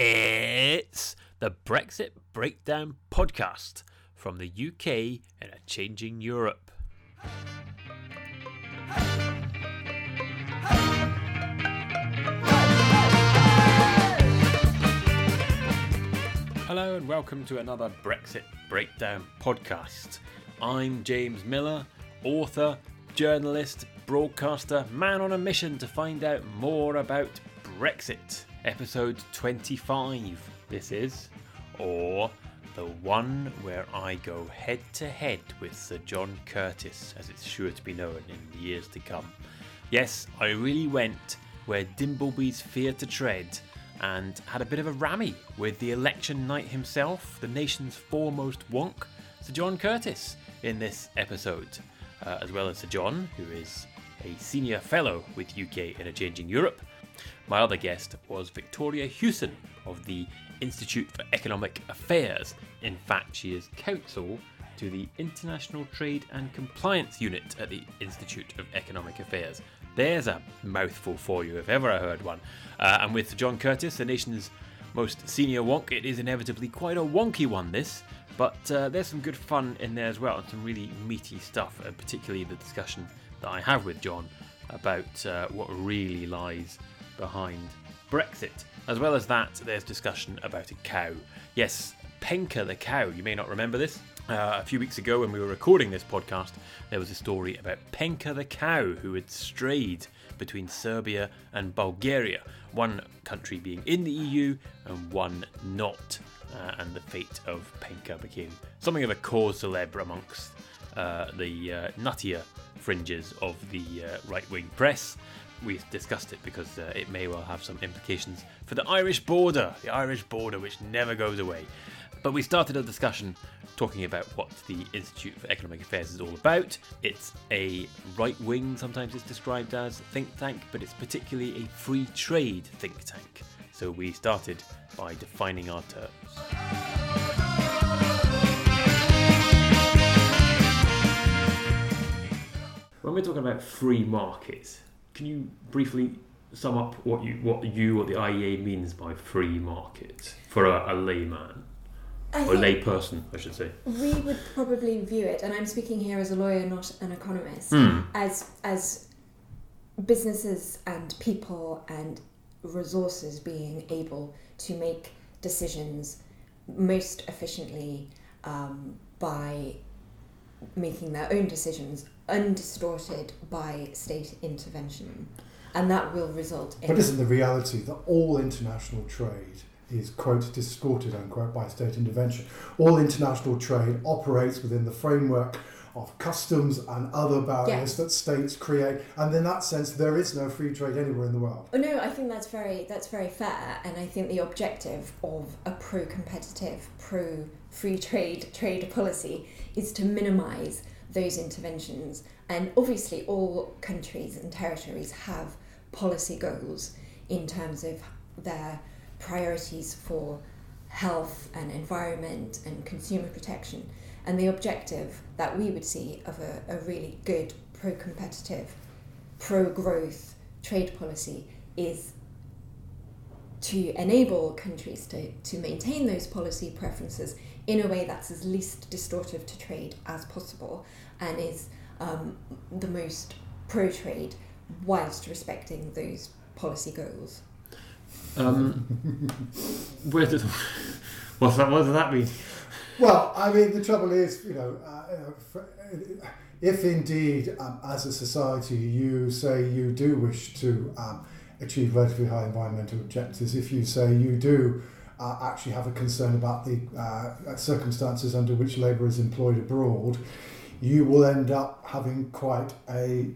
It's the Brexit Breakdown podcast from the UK in a changing Europe. Hello and welcome to another Brexit Breakdown podcast. I'm James Millar, author, journalist, broadcaster, man on a mission to find out more about Brexit. Episode 25, this is, or the one where I go head to head with Sir John Curtice, as it's sure to be known in the years to come. Yes, I really went where Dimblebys fear to tread and had a bit of a rammy with the election night himself, the nation's foremost wonk, Sir John Curtice, in this episode, uh, as well as Sir John, who is a senior fellow with UK in a Changing Europe. My other guest was Victoria Hewson of the Institute for Economic Affairs. In fact, she is counsel to the International Trade and Compliance Unit at the Institute of Economic Affairs. There's a mouthful for you, if ever I heard one. Uh, and with John Curtice, the nation's most senior wonk, it is inevitably quite a wonky one, this. But uh, there's some good fun in there as well, and some really meaty stuff, uh, particularly the discussion that I have with John about uh, what really lies behind Brexit. As well as that, there's discussion about a cow. Yes, Penka the cow. You may not remember this. Uh, a few weeks ago, when we were recording this podcast, there was a story about Penka the cow who had strayed between Serbia and Bulgaria, one country being in the EU and one not. Uh, and the fate of Penka became something of a cause célèbre amongst uh, the uh, nuttier fringes of the uh, right wing press. We've discussed it because uh, it may well have some implications for the Irish border, the Irish border which never goes away. But we started a discussion talking about what the Institute for Economic Affairs is all about. It's a right wing, sometimes it's described as, think tank, but it's particularly a free trade think tank. So we started by defining our terms. When we're talking about free markets, can you briefly sum up what you what you or the IEA means by free market for a, a layman? I or layperson, I should say. we would probably view it, and I'm speaking here as a lawyer, not an economist, Hmm. as as businesses and people and resources being able to make decisions most efficiently um, by making their own decisions undistorted by state intervention, and that will result in. But isn't the reality that all international trade is, quote, distorted, unquote, by state intervention? All international trade operates within the framework of customs and other barriers that states create, and in that sense, there is no free trade anywhere in the world. Oh, no, I think that's very that's very fair, and I think the objective of a pro-competitive, pro-free trade trade policy is to minimise those interventions. And obviously, all countries and territories have policy goals in terms of their priorities for health and environment and consumer protection. And the objective that we would see of a, a really good pro-competitive pro growth trade policy is to enable countries to, to maintain those policy preferences in a way that's as least distortive to trade as possible and is um, the most pro trade whilst respecting those policy goals. Um, where did what's that? What does that mean? Well, I mean, the trouble is, you know, uh, you know, for- if indeed, um, as a society, you say you do wish to um, achieve relatively high environmental objectives, if you say you do uh, actually have a concern about the uh, circumstances under which labour is employed abroad, you will end up having quite a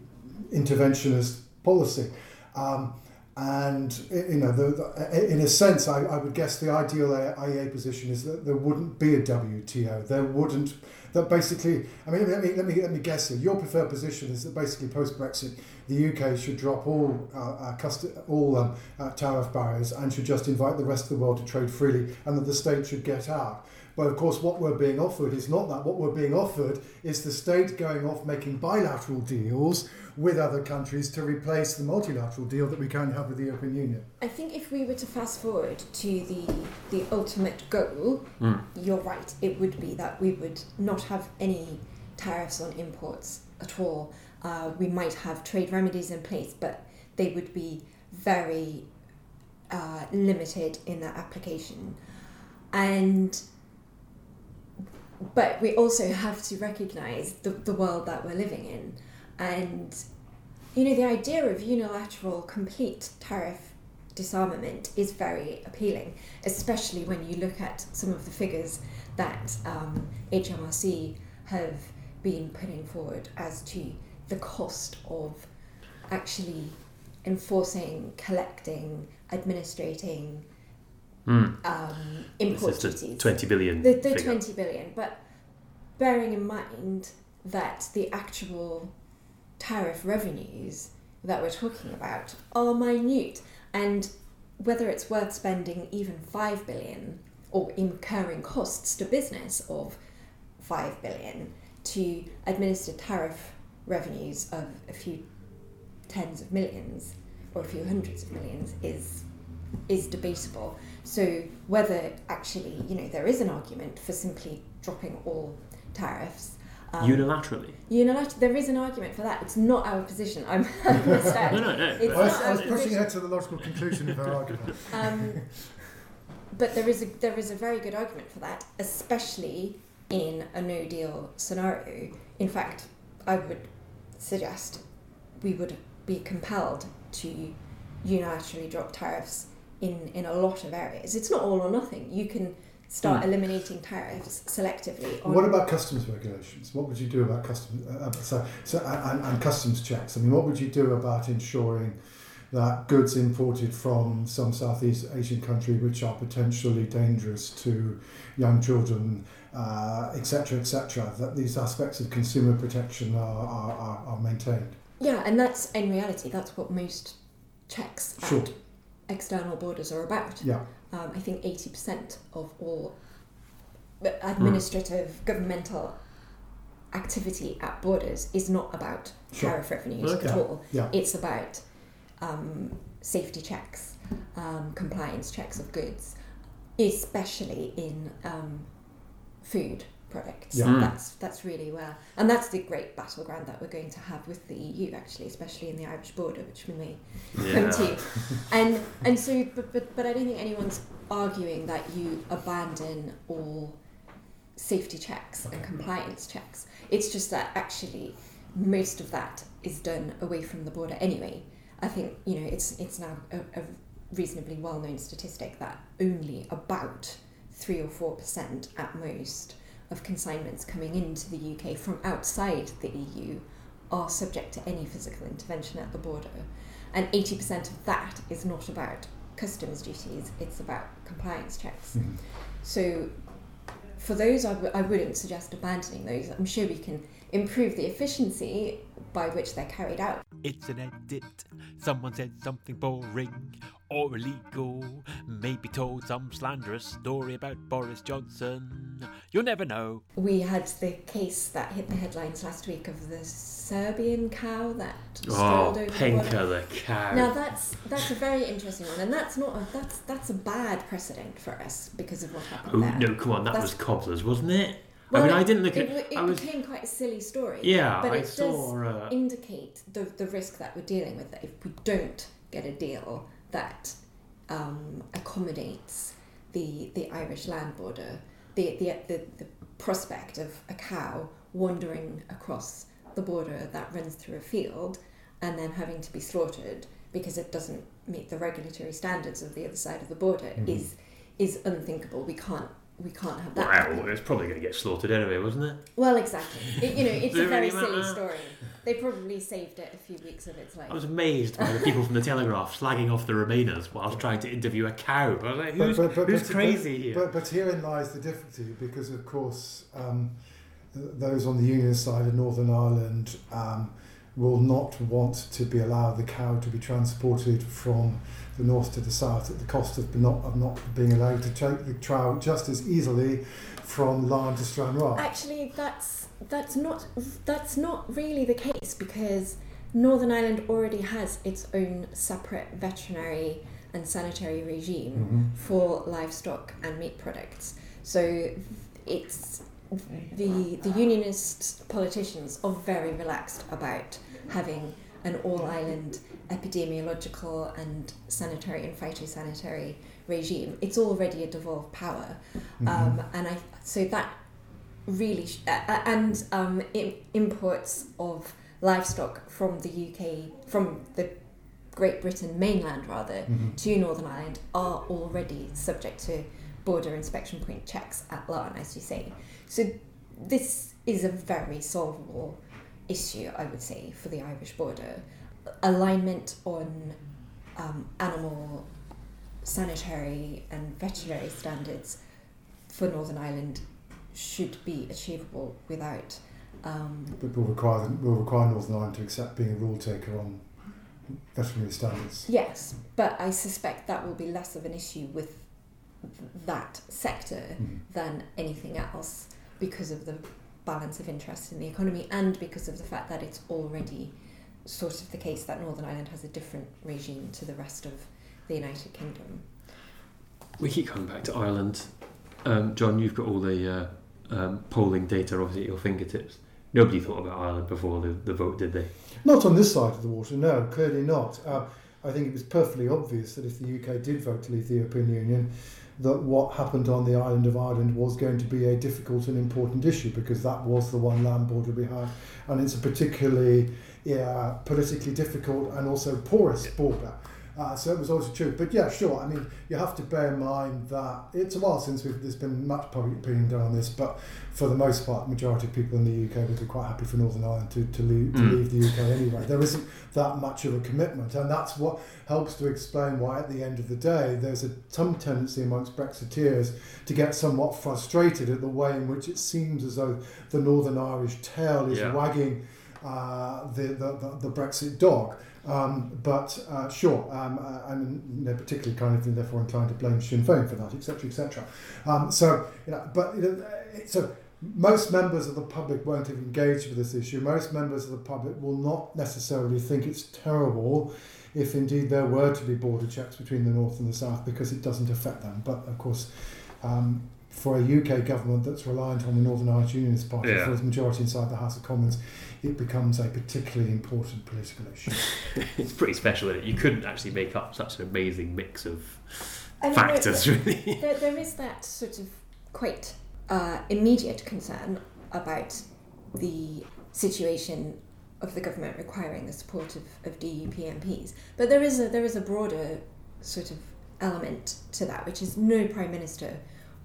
interventionist policy. Um, and you know, the, the, in a sense, I, I would guess the ideal IEA position is that there wouldn't be a WTO. There wouldn't. That basically, I mean, let me let me let me guess here. Your preferred position is that basically post Brexit, the UK should drop all uh, uh, all um, uh, tariff barriers and should just invite the rest of the world to trade freely, and that the state should get out. But of course, what we're being offered is not that. What we're being offered is the state going off making bilateral deals with other countries to replace the multilateral deal that we currently have with the European Union. I think if we were to fast forward to the the ultimate goal, Mm. you're right. It would be that we would not have any tariffs on imports at all. Uh, we might have trade remedies in place, but they would be very uh, limited in their application. And but we also have to recognise the, the world that we're living in. And you know, the idea of unilateral complete tariff disarmament is very appealing, especially when you look at some of the figures that um, HMRC have been putting forward as to the cost of actually enforcing, collecting, administrating Mm. um, import duties. 20 billion The, the 20 billion, but bearing in mind that the actual tariff revenues that we're talking about are minute, and whether it's worth spending even 5 billion or incurring costs to business of 5 billion to administer tariff revenues of a few tens of millions or a few hundreds of millions is is debatable. So whether actually, you know, there is an argument for simply dropping all tariffs. Um, Unilaterally. unilater- there is an argument for that. It's not our position. I'm I. No, no, no. It's I was, I was pushing position. ahead to the logical conclusion of her argument. Um, but there is a there is a very good argument for that, especially in a no deal scenario. In fact, I would suggest we would be compelled to unilaterally drop tariffs in, in a lot of areas. It's not all or nothing. You can start Hmm. eliminating tariffs selectively. On, What about customs regulations? What would you do about customs uh, uh, so, so, and, and customs checks? I mean, what would you do about ensuring that goods imported from some Southeast Asian country, which are potentially dangerous to young children, uh, etc., etc., that these aspects of consumer protection are, are, are, are maintained? Yeah, and that's in reality that's what most checks at external borders are about. Yeah. Um, I think 80% of all administrative governmental activity at borders is not about Sure. tariff revenues Okay. at all. Yeah. It's about um, safety checks, um, compliance checks of goods, especially in um, food products. Yeah. Mm. That's that's really where, and that's the great battleground that we're going to have with the EU actually, especially in the Irish border, which we may come to. And and so, but, but but I don't think anyone's arguing that you abandon all safety checks and compliance checks. It's just that actually most of that is done away from the border anyway. I think you know it's it's now a, a reasonably well known statistic that only about three or four percent at most of consignments coming into the UK from outside the EU are subject to any physical intervention at the border. And 80% of that is not about customs duties, it's about compliance checks. Mhm. So, for those, I w- I wouldn't suggest abandoning those. I'm sure we can improve the efficiency by which they're carried out. It's an edit. Someone said something boring or illegal. Maybe told some slanderous story about Boris Johnson. You'll never know. We had the case that hit the headlines last week of the Serbian cow that Oh, strolled over the the cow. Now that's that's a very interesting one, and that's not a, that's that's a bad precedent for us because of what happened Oh, there. no, come on, that That's- was Cobblers, wasn't it? Well, I mean, I didn't look it, at. it I was. became quite a silly story. Yeah, but I it saw. does Uh, indicate the the risk that we're dealing with. That if we don't get a deal that um, accommodates the the Irish land border, the, the the the prospect of a cow wandering across the border that runs through a field and then having to be slaughtered because it doesn't meet the regulatory standards of the other side of the border Mhm. is is unthinkable. We can't we can't have that. well, it's probably going to get slaughtered anyway, wasn't it? Well, exactly. It, you know, it's a very silly matter? story. They probably saved it a few weeks of its life. I was amazed by the people from the Telegraph slagging off the Remainers whilst trying to interview a cow. I was like, who's, who's crazy here? But, but herein lies the difficulty because, of course, um, those on the Union side of Northern Ireland um, will not want to be allowed the cow to be transported from the north to the south at the cost of not, of not being allowed to take the trout just as easily from Larne to Stranraer. Actually, that's that's not that's not really the case because Northern Ireland already has its own separate veterinary and sanitary regime Mhm. for livestock and meat products. So it's the the unionist politicians are very relaxed about having an all island epidemiological and sanitary and phytosanitary regime. It's already a devolved power, Mhm. um, and I so that really sh- and um, im- imports of livestock from the UK from the Great Britain mainland rather Mhm. to Northern Ireland are already subject to border inspection point checks at Larne, as you say. So this is a very solvable issue, I would say, for the Irish border. Alignment on um, animal sanitary and veterinary standards for Northern Ireland should be achievable without. Um, But will require will require Northern Ireland to accept being a rule taker on veterinary standards. yes, but I suspect that will be less of an issue with that sector Mhm. than anything else because of the balance of interest in the economy and because of the fact that it's already sort of the case that Northern Ireland has a different regime to the rest of the United Kingdom. We keep coming back to Ireland. Um, John, you've got all the uh, um, polling data obviously at your fingertips. Nobody thought about Ireland before the, the vote, did they? Not on this side of the water, no, clearly not. Uh, I think it was perfectly obvious that if the UK did vote to leave the European Union, that what happened on the island of Ireland was going to be a difficult and important issue because that was the one land border we had, and it's a particularly yeah, politically difficult and also porous border. Uh, so it was also true. But yeah, sure. I mean, you have to bear in mind that it's a while since we've, there's been much public opinion done on this, but for the most part, the majority of people in the UK would be quite happy for Northern Ireland to, to, leave, to Mm. leave the UK anyway. There isn't that much of a commitment, and that's what helps to explain why, at the end of the day, there's a some tendency amongst Brexiteers to get somewhat frustrated at the way in which it seems as though the Northern Irish tail is Yeah. wagging uh, the, the, the, the Brexit dog. Um, but uh, sure, um, uh, and they're particularly kind of therefore inclined to blame Sinn Féin for that, etc., etc. Um, so, you know, but you know, so most members of the public won't have engaged with this issue. Most members of the public will not necessarily think it's terrible if indeed there were to be border checks between the north and the south because it doesn't affect them. But of course, um, for a UK government that's reliant on the Northern Irish Unionist Party Yeah. for its majority inside the House of Commons, it becomes a particularly important political issue. it's pretty special, is it? You couldn't actually make up such an amazing mix of And factors, there- really. There, there is that sort of quite uh, immediate concern about the situation of the government requiring the support of, of DUP MPs. But there is a there is a broader sort of element to that, which is no prime minister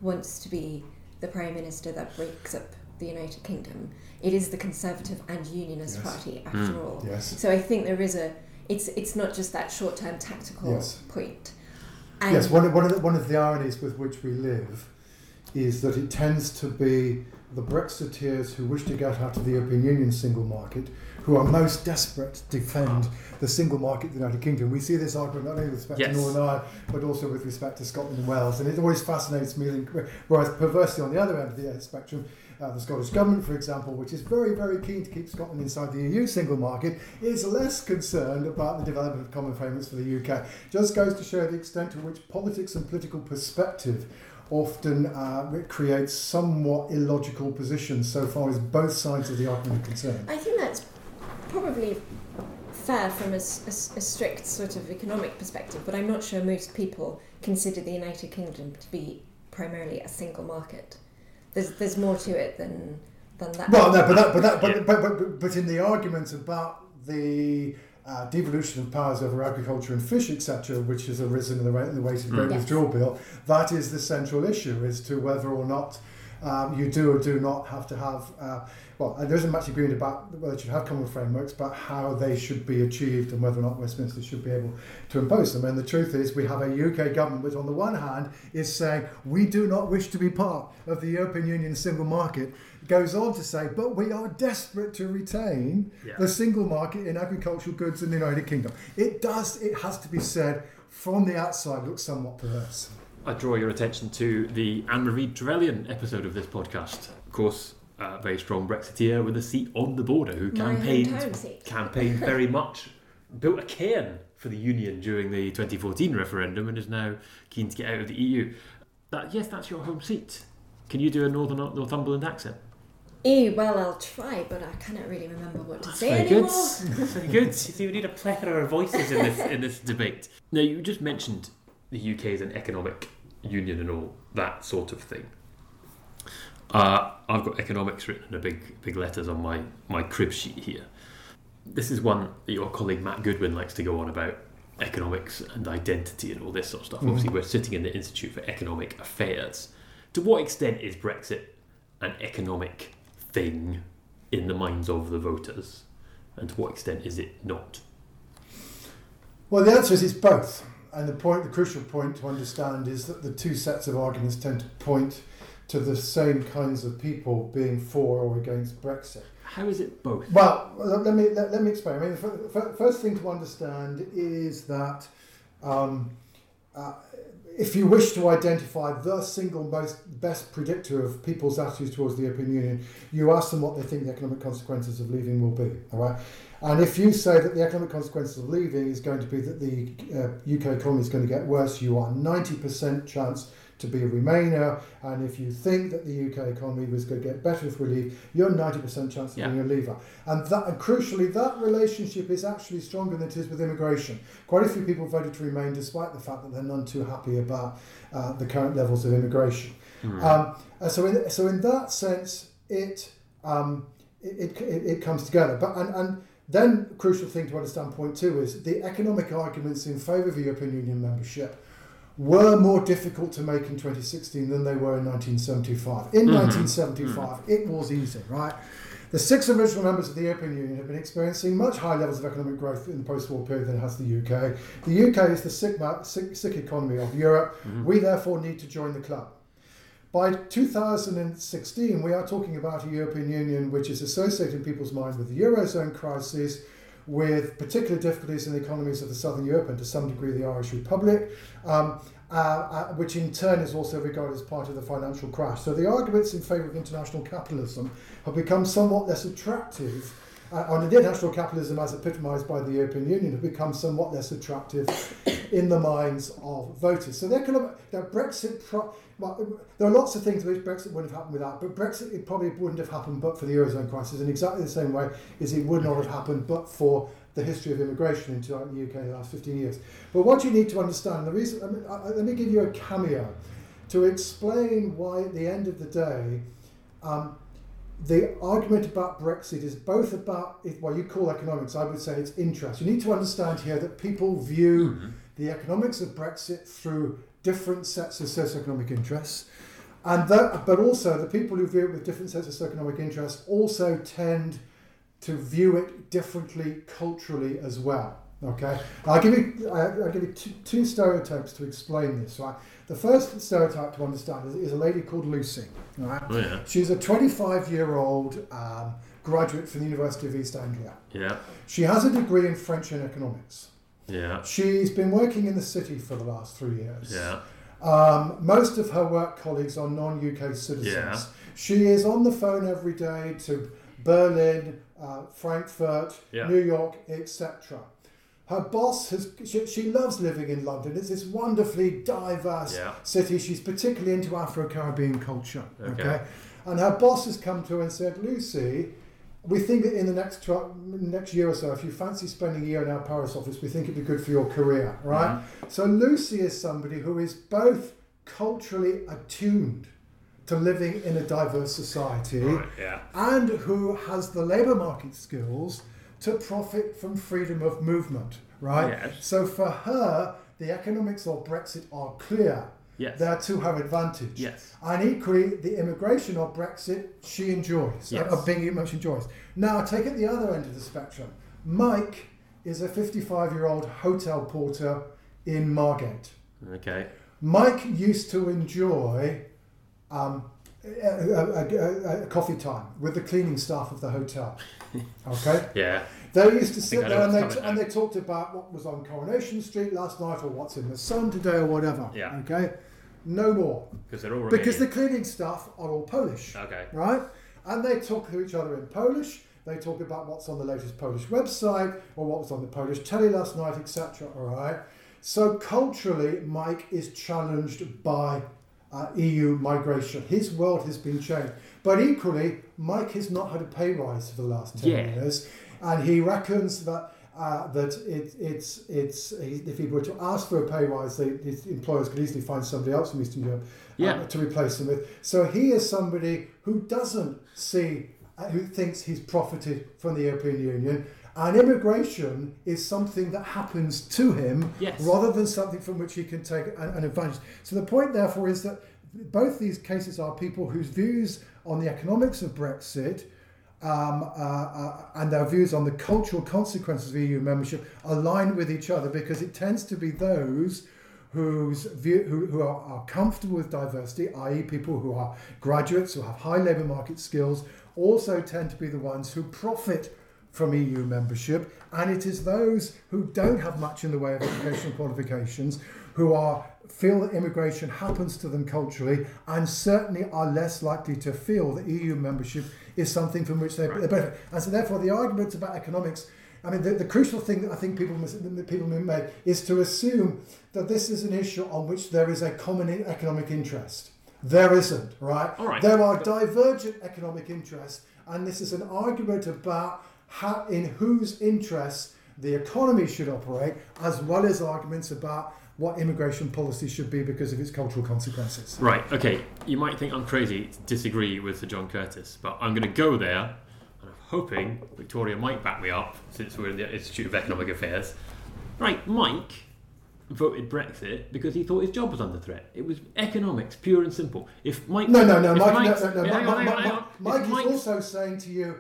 wants to be the prime minister that breaks up the United Kingdom. It is the Conservative and Unionist Yes. Party after Mm. all. Yes. So I think there is a it's it's not just that short term tactical Yes. point. yes, one of, one, of the, one of the ironies with which we live is that it tends to be the Brexiteers who wish to get out of the European Union single market who are most desperate to defend the single market of the United Kingdom. We see this argument not only with respect Yes. to Northern Ireland, but also with respect to Scotland and Wales. And it always fascinates me, whereas perversely on the other end of the spectrum, uh, the Scottish Government, for example, which is very, very keen to keep Scotland inside the EU single market, is less concerned about the development of common frameworks for the UK. Just goes to show the extent to which politics and political perspective often uh, creates somewhat illogical positions so far as both sides of the argument are concerned. I think that's probably fair from a strict sort of economic perspective, but I'm not sure most people consider the United Kingdom to be primarily a single market. There's there's more to it than than that. Well, no, but that, but that, but, Yeah. but, but, but, but in the argument about the uh, devolution of powers over agriculture and fish, etc., which has arisen in the, way, in the wake of the Great Mm. Yes. Withdrawal Bill, that is the central issue as to whether or not um, you do or do not have to have. Uh, well, there isn't much agreement about whether you should have common frameworks, but how they should be achieved and whether or not Westminster should be able to impose them. And the truth is, we have a UK government which, on the one hand, is saying we do not wish to be part of the European Union single market, goes on to say, but we are desperate to retain Yeah. the single market in agricultural goods in the United Kingdom. It does, it has to be said, from the outside, looks somewhat perverse. I draw your attention to the Anne Marie Trevelyan episode of this podcast. Of course, a very strong Brexiteer with a seat on the border who My campaigned campaigned very much, built a cairn for the Union during the 2014 referendum and is now keen to get out of the EU. That yes, that's your home seat. Can you do a Northern Northumberland accent? Eh, well, I'll try, but I cannot really remember what to say Very anymore. good. Very good. You see, we need a plethora of voices in this in this debate. Now, you just mentioned the UK is an economic union and all that sort of thing. Uh, I've got economics written in a big big letters on my my crib sheet here. This is one that your colleague Matt Goodwin likes to go on about economics and identity and all this sort of stuff. Mhm. Obviously, we're sitting in the Institute for Economic Affairs. To what extent is Brexit an economic thing in the minds of the voters, and to what extent is it not? Well, the answer is it's both. And the point, the crucial point to understand is that the two sets of arguments tend to point to the same kinds of people being for or against Brexit. How is it both? Well, let me let, let me explain. I mean, the f- f- first thing to understand is that um, uh, if you wish to identify the single most best predictor of people's attitudes towards the European Union, you ask them what they think the economic consequences of leaving will be. All right, and if you say that the economic consequences of leaving is going to be that the uh, UK economy is going to get worse, you are ninety percent chance to be a Remainer, and if you think that the UK economy was going to get better if we leave, you're 90% chance of Yeah. being a leaver. And that, and crucially, that relationship is actually stronger than it is with immigration. Quite a few people voted to remain despite the fact that they're none too happy about uh, the current levels of immigration. Hmm. Um, so, in, so in that sense, it, um, it, it, it, it comes together. But and, and then crucial thing to understand. Point two is the economic arguments in favour of European Union membership were more difficult to make in 2016 than they were in 1975. In Mhm. 1975, it was easy, right? The six original members of the European Union have been experiencing much higher levels of economic growth in the post-war period than has the UK. The UK is the sick, sick, sick economy of Europe. Mhm. We therefore need to join the club. By 2016, we are talking about a European Union which is associating people's minds with the Eurozone crisis, with particular difficulties in the economies of the Southern Europe and to some degree the Irish Republic, um, uh, uh, which in turn is also regarded as part of the financial crash. So the arguments in favour of international capitalism have become somewhat less attractive. Uh, and international capitalism, as epitomised by the European Union, have become somewhat less attractive in the minds of voters. So the economic, the Brexit, pro, well, there are lots of things which Brexit wouldn't have happened without, but Brexit it probably wouldn't have happened but for the eurozone crisis, in exactly the same way as it would not have happened but for the history of immigration into the UK in the last 15 years. But what you need to understand, the reason, I mean, I- let me give you a cameo to explain why, at the end of the day, um, the argument about Brexit is both about what you call economics. I would say it's interest. You need to understand here that people view Mhm. the economics of Brexit through different sets of socioeconomic interests. And that, but also the people who view it with different sets of socioeconomic interests also tend to view it differently culturally as well. Okay, I'll give you I- I'll give you two, two stereotypes to explain this. Right, the first stereotype to understand is, is a lady called Lucy. Right, Oh yeah, she's a 25 year old um, graduate from the University of East Anglia. yeah, She has a degree in French and economics. yeah, She's been working in the city for the last three years. yeah. Um, most of her work colleagues are non UK citizens. Yeah. She is on the phone every day to Berlin, uh, Frankfurt, Yeah. New York, etc. Her boss has, she, she loves living in London. It's this wonderfully diverse Yeah. city. She's particularly into Afro Caribbean culture. Okay. Okay. And her boss has come to her and said, Lucy, we think that in the next tw- next year or so, if you fancy spending a year in our Paris office, we think it'd be good for your career, right? Mm-hmm. So Lucy is somebody who is both culturally attuned to living in a diverse society Right, yeah. and who has the labour market skills to profit from freedom of movement, right? Yes. So for her, the economics of Brexit are clear. Yes. They're to her advantage. Yes. And equally, the immigration of Brexit, she enjoys. Yes. Of being much enjoys. Now, take it the other end of the spectrum. Mike is a 55 year old hotel porter in Margate. Okay. Mike used to enjoy um, a, a, a, a coffee time with the cleaning staff of the hotel. Okay? Yeah. They used to sit there and they, coming and they talked about what was on Coronation Street last night or what's in the sun today or whatever. Yeah. Okay? No more. Because they're all Because the cleaning staff are all Polish Okay. right? And they talk to each other in Polish. They talk about what's on the latest Polish website or what was on the Polish telly last night, etc. All right. So culturally, Mike is challenged by uh, EU migration. His world has been changed. But equally, Mike has not had a pay rise for the last 10 Yeah. years. And he reckons that uh, that it, it's, it's, if he were to ask for a pay rise, they, his employers could easily find somebody else from Eastern Europe uh, Yeah. to replace him with. So he is somebody who doesn't see, uh, who thinks he's profited from the European Union. And immigration is something that happens to him Yes. rather than something from which he can take an, an advantage. So the point, therefore, is that both these cases are people whose views on the economics of Brexit um, uh, uh, and their views on the cultural consequences of EU membership align with each other because it tends to be those whose view, who, who are, are comfortable with diversity, i.e., people who are graduates who have high labour market skills, also tend to be the ones who profit from EU membership, and it is those who don't have much in the way of educational qualifications who are feel that immigration happens to them culturally and certainly are less likely to feel that EU membership is something from which they they benefit. And so therefore the arguments about economics I mean, the, the crucial thing that I think people must, that people make is to assume that this is an issue on which there is a common economic interest. There isn't, right? Right. There are divergent economic interests, and this is an argument about how, in whose interests the economy should operate, as well as arguments about what immigration policy should be because of its cultural consequences. Right, okay. You might think I'm crazy to disagree with Sir John Curtice, but I'm going to go there, and I'm hoping Victoria might back me up since we're in the Institute of Economic Affairs. Right, Mike voted Brexit because he thought his job was under threat. It was economics, pure and simple. If Mike, No, no, no, Mike, no, no, no, Mike, on, Mike, hang on, hang on. Mike, If Mike Mike's- is also saying to you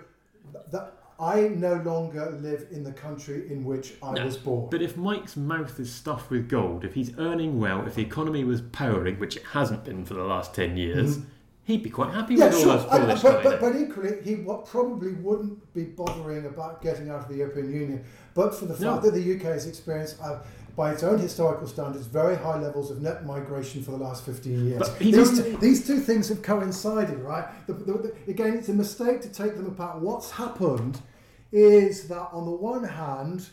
that I no longer live in the country in which I No, was born. But if Mike's mouth is stuffed with gold, if he's earning well, if the economy was powering, which it hasn't been for the last 10 years, he'd be quite happy Mm-hmm. Yeah, with sure. all those And- Polish but, but, but equally, he probably wouldn't be bothering about getting out of the European Union, but for the fact No. that the UK has experienced, uh, by its own historical standards, very high levels of net migration for the last 15 years. These, two, these two things have coincided, right? The, the, the, again, it's a mistake to take them apart. What's happened is that, on the one hand,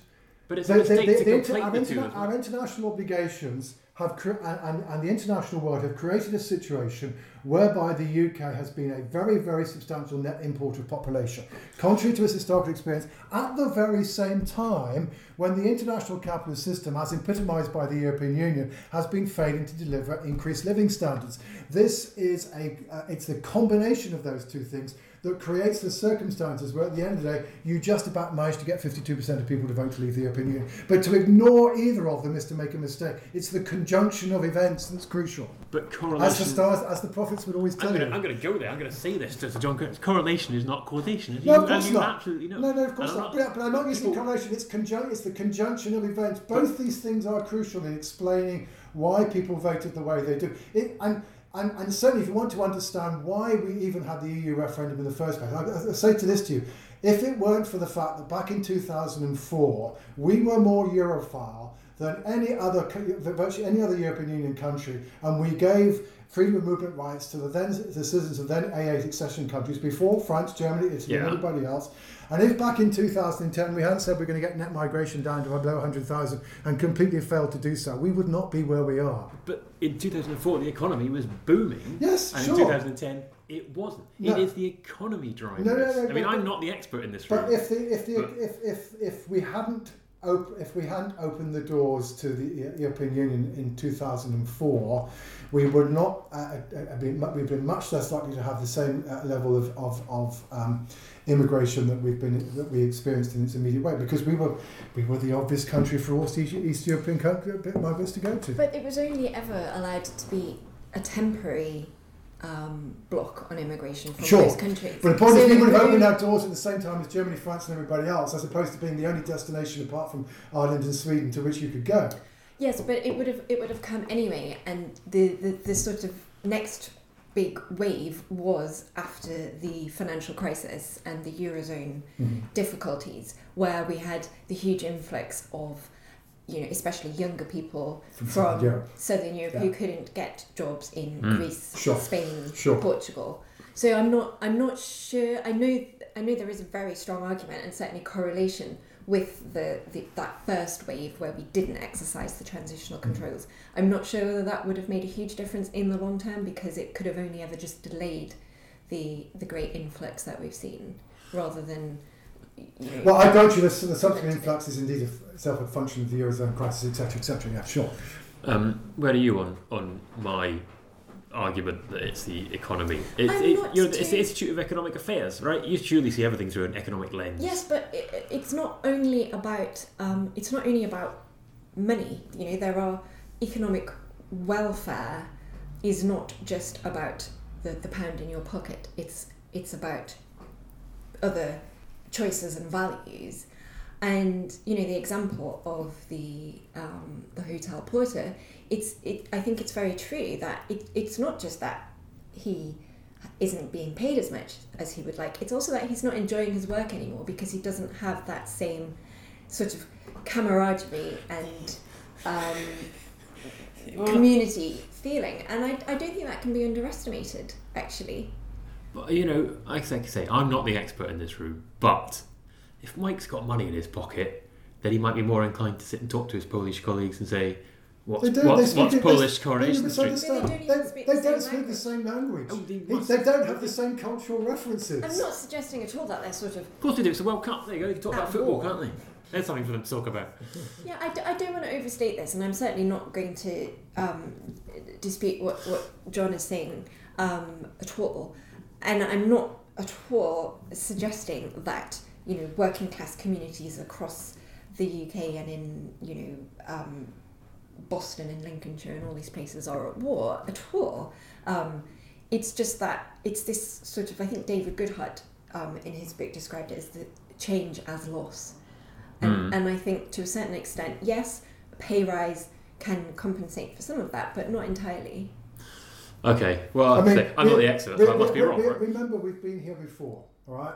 But it's the- a mistake the- to the inter- our, the two our international obligations have cre- and, and, the international world have created a situation whereby the UK has been a very, very substantial net importer of population, contrary to its historical experience, at the very same time when the international capitalist system, as epitomised by the European Union, has been failing to deliver increased living standards. This is a, uh, it's the combination of those two things that creates the circumstances where at the end of the day you just about manage to get 52% of people to vote to leave the European Union. But to ignore either of them is to make a mistake. It's the conjunction of events that's crucial. But As the correlation. stars, as the prophets would always I'm tell going, you. I'm going to go there. I'm going to say this to Sir John Curtice. Correlation is not causation. As No, you, of course you not. absolutely know. No, no, of course And I'm not. But, but I'm not using people- correlation. It's conjunct. It's the conjunction of events. Both these things are crucial in explaining why people voted the way they do. It, and, and and certainly, if you want to understand why we even had the EU referendum in the first place, I, I say to this to you: if it weren't for the fact that back in 2004 we were more Europhile than any other, virtually any other European Union country, and we gave freedom of movement rights to the then the citizens of then A8 accession countries before France, Germany, Italy, Yeah. and anybody else. And if back in 2010 we hadn't said we're going to get net migration down to below 100,000 and completely failed to do so, we would not be where we are. But in 2004, the economy was booming. Yes, and sure. in 2010, it wasn't. No. It is the economy driving No, no, this. no, I mean, I'm not the expert in this room. But if the if the But- if, if if we hadn't if we hadn't opened the doors to the European Union in 2004, we would not uh, uh, been, we've been much less likely to have the same uh, level of of, of um, immigration that we've been that we experienced in its immediate way because we were we were the obvious country for all East, East European migrants to go to. But it was only ever allowed to be a temporary um, block on immigration from Sure. those countries. But the point is, So we would have opened our doors at the same time as Germany, France, and everybody else, as opposed to being the only destination apart from Ireland and Sweden to which you could go. Yes, but it would have it would have come anyway, and the, the, the sort of next big wave was after the financial crisis and the eurozone difficulties, where we had the huge influx of, you know, especially younger people From from, Southern Europe. Southern Europe who couldn't get jobs in Mm. Greece, Sure. Spain, Sure. Portugal. So I'm not I'm not sure. I know I know there is a very strong argument and certainly correlation with the, the that first wave where we didn't exercise the transitional controls. I'm not sure whether that would have made a huge difference in the long term because it could have only ever just delayed the the great influx that we've seen rather than you know, Well, I grant you the, the subsequent influx is indeed a- itself a function of the Eurozone crisis, etc., etc. Yeah, sure. Um, where are you on, on my argument that it's the economy? It's, it- not you're, it's the Institute of Economic Affairs, right? You surely see everything through an economic lens. Yes, but it, it's not only about um, it's not only about money. You know, there are economic welfare is not just about the, the pound in your pocket. It's it's about other choices and values. And you know the example of the um, the hotel porter. It's it. I think it's very true that it, it's not just that he isn't being paid as much as he would like. It's also that he's not enjoying his work anymore because he doesn't have that same sort of camaraderie and um, community feeling. And I, I don't think that can be underestimated, actually. But, you know, like I say, I'm not the expert in this room, but if Mike's got money in his pocket, then he might be more inclined to sit and talk to his Polish colleagues and say, "What's, They don't. what's, they speak what's it- Polish they, Coronation they Street?" They don't They, speak they the don't same speak the same language. Oh, they They, must. they don't have the same cultural references. I'm not suggesting at all that they're sort of Of course they do. It's the World Cup. There you go. They can talk about football, war. can't they? There's something for them to talk about. Yeah, I, d- I don't want to overstate this, and I'm certainly not going to um, dispute what, what John is saying um, at all. And I'm not at all suggesting that you know working class communities across the UK and in you know um, Boston and Lincolnshire and all these places are at war at all. Um, it's just that it's this sort of I think David Goodhart um, in his book described it as the change as loss. And, Mm. and I think to a certain extent, yes, pay rise can compensate for some of that, but not entirely. Okay. Well, I mean, I'm not the expert, so I must be wrong. we- right? Remember, we've been here before, all right?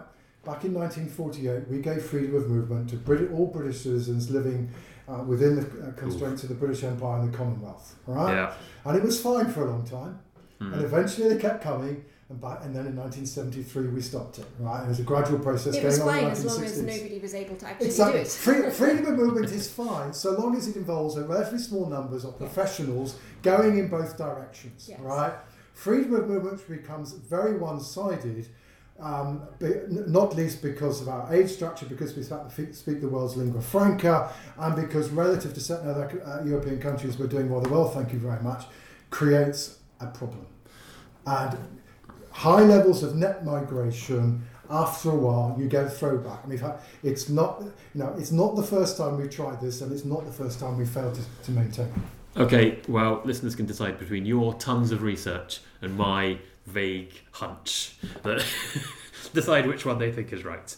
Back in 1948, we gave freedom of movement to Brit- all British citizens living uh, within the uh, constraints of the British Empire and the Commonwealth, all right? Yeah. And it was fine for a long time, and Mm. eventually they kept coming. And, back, and then in 1973 we stopped it, right? It was a gradual process it going was on in fine the as long as nobody was able to actually Exactly. do it. Free, freedom of movement is fine so long as it involves a relatively small numbers of professionals going in both directions, Yes. right? Freedom of movement becomes very one-sided, um, not least because of our age structure, because we speak the world's lingua franca, and because relative to certain other uh, European countries we're doing rather well, thank you very much, creates a problem. And high levels of net migration after a while you get a throwback it's not you know it's not the first time we've tried this and it's not the first time we failed to, to maintain. Okay, well, listeners can decide between your tons of research and my vague hunch. That decide which one they think is right.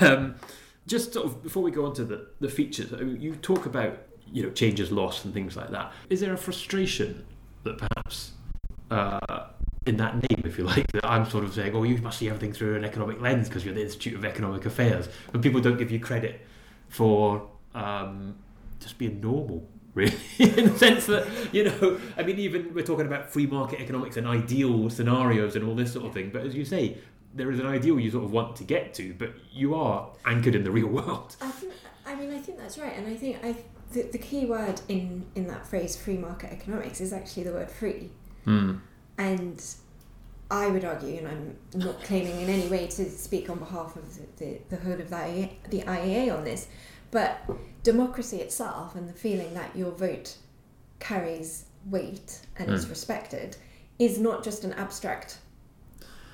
Um, just sort of before we go on to the, the features, I mean, you talk about you know changes lost and things like that. Is there a frustration that perhaps uh, in that name, if you like, that I'm sort of saying, oh, you must see everything through an economic lens because you're the Institute of Economic Affairs, and people don't give you credit for um, just being normal, really, in the sense that, you know, I mean, even we're talking about free market economics and ideal scenarios and all this sort of thing, but as you say, there is an ideal you sort of want to get to, but you are anchored in the real world. I think, I mean, I think that's right, and I think I the, the key word in in that phrase "free market economics" is actually the word "free," Hmm. and I would argue, and I'm not claiming in any way to speak on behalf of the, the, the whole of the IEA, the IEA on this, but democracy itself and the feeling that your vote carries weight and is Mm. respected is not just an abstract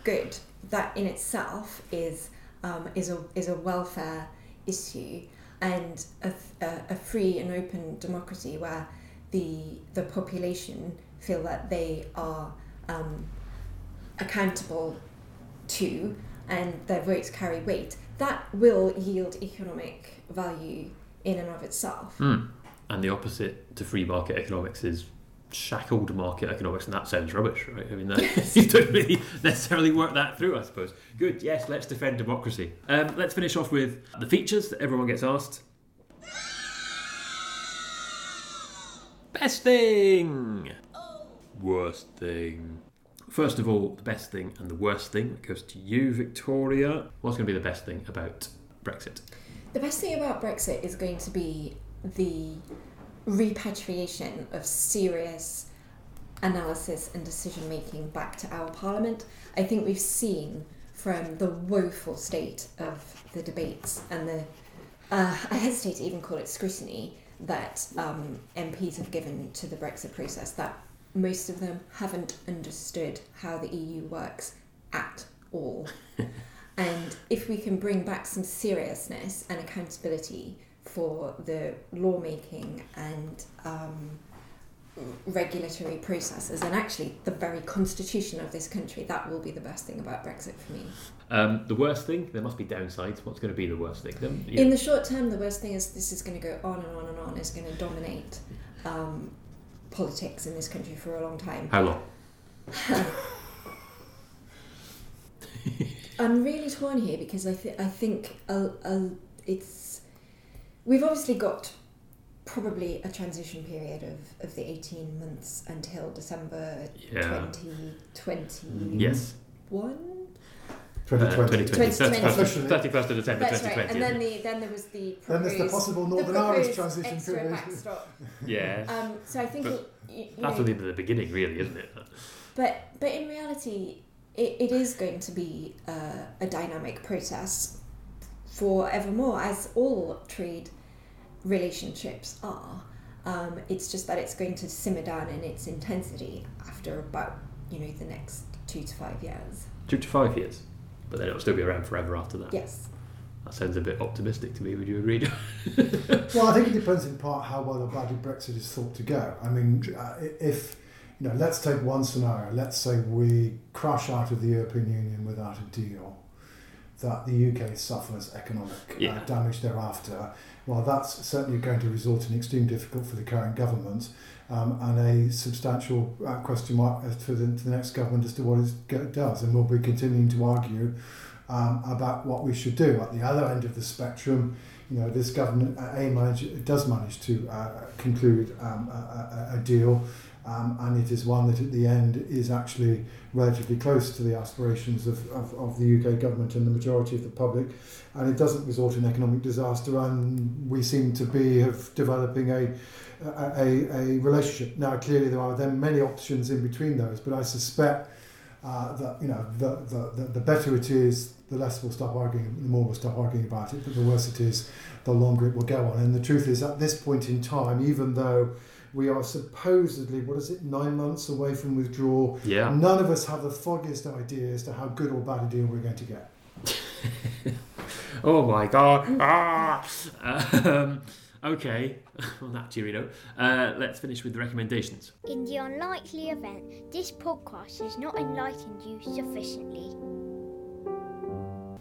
good. That in itself is um, is a is a welfare issue and a, a, a free and open democracy where the the population feel that they are um, accountable to and their votes carry weight. That will yield economic value in and of itself. Hmm. And the opposite to free market economics is shackled market economics, and that sounds rubbish, right? I mean, that, you don't really necessarily work that through, I suppose. Good, yes, let's defend democracy. Um, let's finish off with the features that everyone gets asked. Best thing! Worst thing. First of all, the best thing and the worst thing goes to you, Victoria. What's going to be the best thing about Brexit? The best thing about Brexit is going to be the repatriation of serious analysis and decision making back to our parliament. I think we've seen from the woeful state of the debates and the, uh, I hesitate to even call it scrutiny, that um, MPs have given to the Brexit process, that most of them haven't understood how the EU works at all. and if we can bring back some seriousness and accountability for the lawmaking and um, regulatory processes and actually the very constitution of this country, that will be the best thing about Brexit for me. Um, the worst thing, there must be downsides. What's going to be the worst thing? Then, yeah. In the short term, the worst thing is this is going to go on and on and on, is going to dominate um, politics in this country for a long time. How long? I'm really torn here because I, th- I think uh, uh, it's we've obviously got probably a transition period of, of the 18 months until December Yeah. 2021. Yes. 2020. 2020. 31st, 31st of December That's right. 2020. And then the then there was the Then there's the proposed- possible the Northern Irish proposed transition period. backstop. yeah. Um, so I think But it, you, you That's know, only the beginning, really, isn't it? But but in reality, it, it is going to be uh, a dynamic process forevermore, as all trade relationships are. Um, it's just that it's going to simmer down in its intensity after about you know the next two to five years. Two to five years. But then it'll still be around forever after that. Yes. That sounds a bit optimistic to me. Would you agree? Well, I think it depends in part how well or badly Brexit is thought to go. I mean, uh, if you know, let's take one scenario. Let's say we crash out of the European Union without a deal, that the UK suffers economic Yeah. uh, damage thereafter. Well, that's certainly going to result in extreme difficulty for the current government um, and a substantial uh, question mark to the, to the next government as to what it does. And we'll be continuing to argue um, about what we should do. At the other end of the spectrum, you know, this government uh, a manage, does manage to uh, conclude um, a, a deal, um, and it is one that at the end is actually relatively close to the aspirations of, of, of the UK government and the majority of the public, and it doesn't result in economic disaster, and we seem to be of developing a a, a, relationship. Now, clearly, there are then many options in between those, but I suspect uh, that you know the, the, the better it is, the less we'll stop arguing, the more we'll stop arguing about it. But the worse it is, the longer it will go on. And the truth is, at this point in time, even though we are supposedly what is it nine months away from withdrawal, yeah. none of us have the foggiest idea as to how good or bad a deal we're going to get. Oh my god. Ah! Um, okay. On that cheery note, uh, let's finish with the recommendations. In the unlikely event this podcast has not enlightened you sufficiently,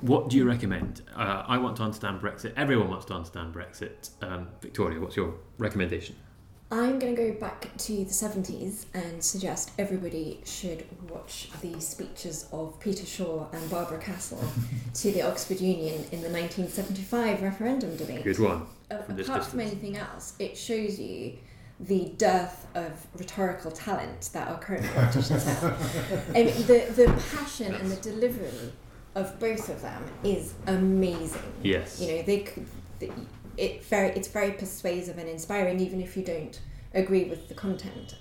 What do you recommend? Uh, I want to understand Brexit. Everyone wants to understand Brexit. Um, Victoria, what's your recommendation? I'm going to go back to the 70s and suggest everybody should watch the speeches of Peter Shore and Barbara Castle to the Oxford Union in the 1975 referendum debate. Good one. Uh, from this apart from anything else, it shows you the dearth of rhetorical talent that our current politicians have. I mean, the, the passion and the delivery of both of them is amazing. Yes. You know, they could. The, it very it's very persuasive and inspiring, even if you don't agree with the content.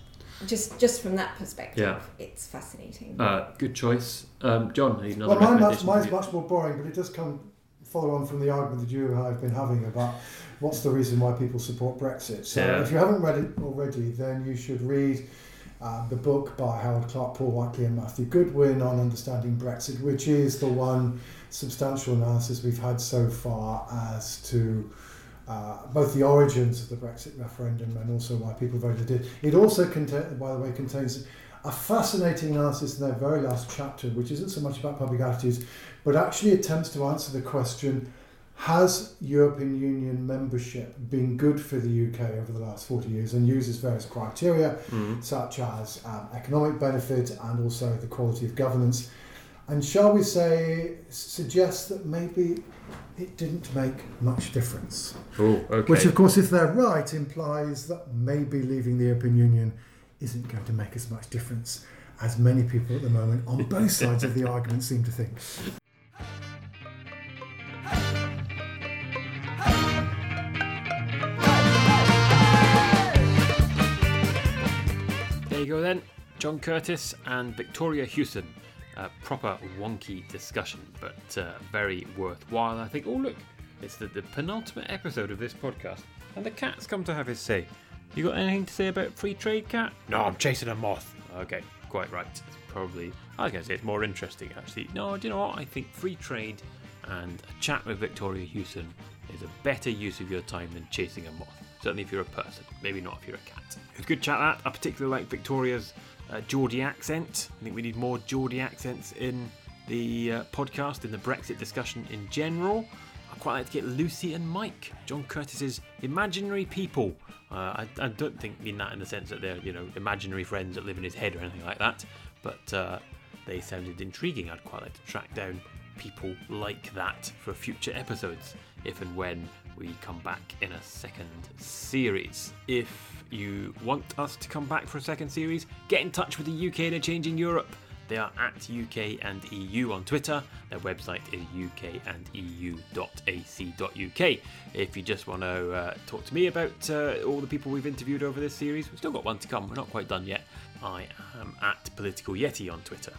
Just just from that perspective, Yeah. it's fascinating. Uh, good choice. Um, John, need another Well, mine, mine's, recommendation? mine's much more boring, but it does come follow on from the argument that you and I have been having about what's the reason why people support Brexit. So Yeah. if you haven't read it already, then you should read uh, the book by Harold Clarke, Paul Whiteley, and Matthew Goodwin on understanding Brexit, which is the one substantial analysis we've had so far as to. Uh, both the origins of the Brexit referendum and also why people voted it. It also, contain, by the way, contains a fascinating analysis in their very last chapter, which isn't so much about public attitudes, but actually attempts to answer the question Has European Union membership been good for the UK over the last 40 years? and uses various criteria, Mm. such as um, economic benefit and also the quality of governance. And shall we say, suggests that maybe it didn't make much difference. Oh, okay. Which, of course, if they're right, implies that maybe leaving the European Union isn't going to make as much difference as many people at the moment on both sides of the argument seem to think. There you go then. John Curtice and Victoria Hewson. A proper wonky discussion, but uh, very worthwhile. I think. Oh, look, it's the, the penultimate episode of this podcast, and the cat's come to have his say. You got anything to say about free trade, cat? No, I'm chasing a moth. Okay, quite right. It's probably. I was going to say it's more interesting, actually. No, do you know what? I think free trade and a chat with Victoria Hewson is a better use of your time than chasing a moth. Certainly if you're a person, maybe not if you're a cat. It was good chat that. I particularly like Victoria's uh, Geordie accent. I think we need more Geordie accents in the uh, podcast, in the Brexit discussion in general. I'd quite like to get Lucy and Mike, John Curtice's imaginary people. Uh, I, I don't think mean that in the sense that they're you know imaginary friends that live in his head or anything like that, but uh, they sounded intriguing. I'd quite like to track down people like that for future episodes, if and when we come back in a second series. If you want us to come back for a second series, get in touch with the UK and Changing Europe. They are at UK and EU on Twitter. Their website is ukandeu.ac.uk. If you just want to uh, talk to me about uh, all the people we've interviewed over this series, we've still got one to come. We're not quite done yet. I am at Political Yeti on Twitter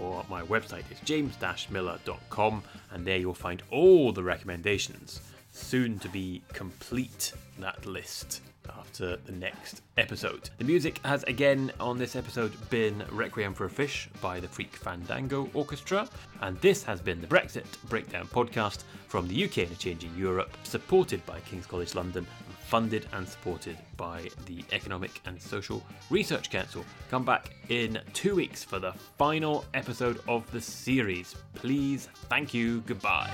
or my website is james-millar.com and there you'll find all the recommendations soon to be complete that list after the next episode. The music has again on this episode been Requiem for a Fish by the Freak Fandango Orchestra, and this has been the Brexit Breakdown podcast from the UK in a Changing Europe, supported by King's College London funded and supported by the Economic and Social Research Council. Come back in two weeks for the final episode of the series. Please, thank you, goodbye.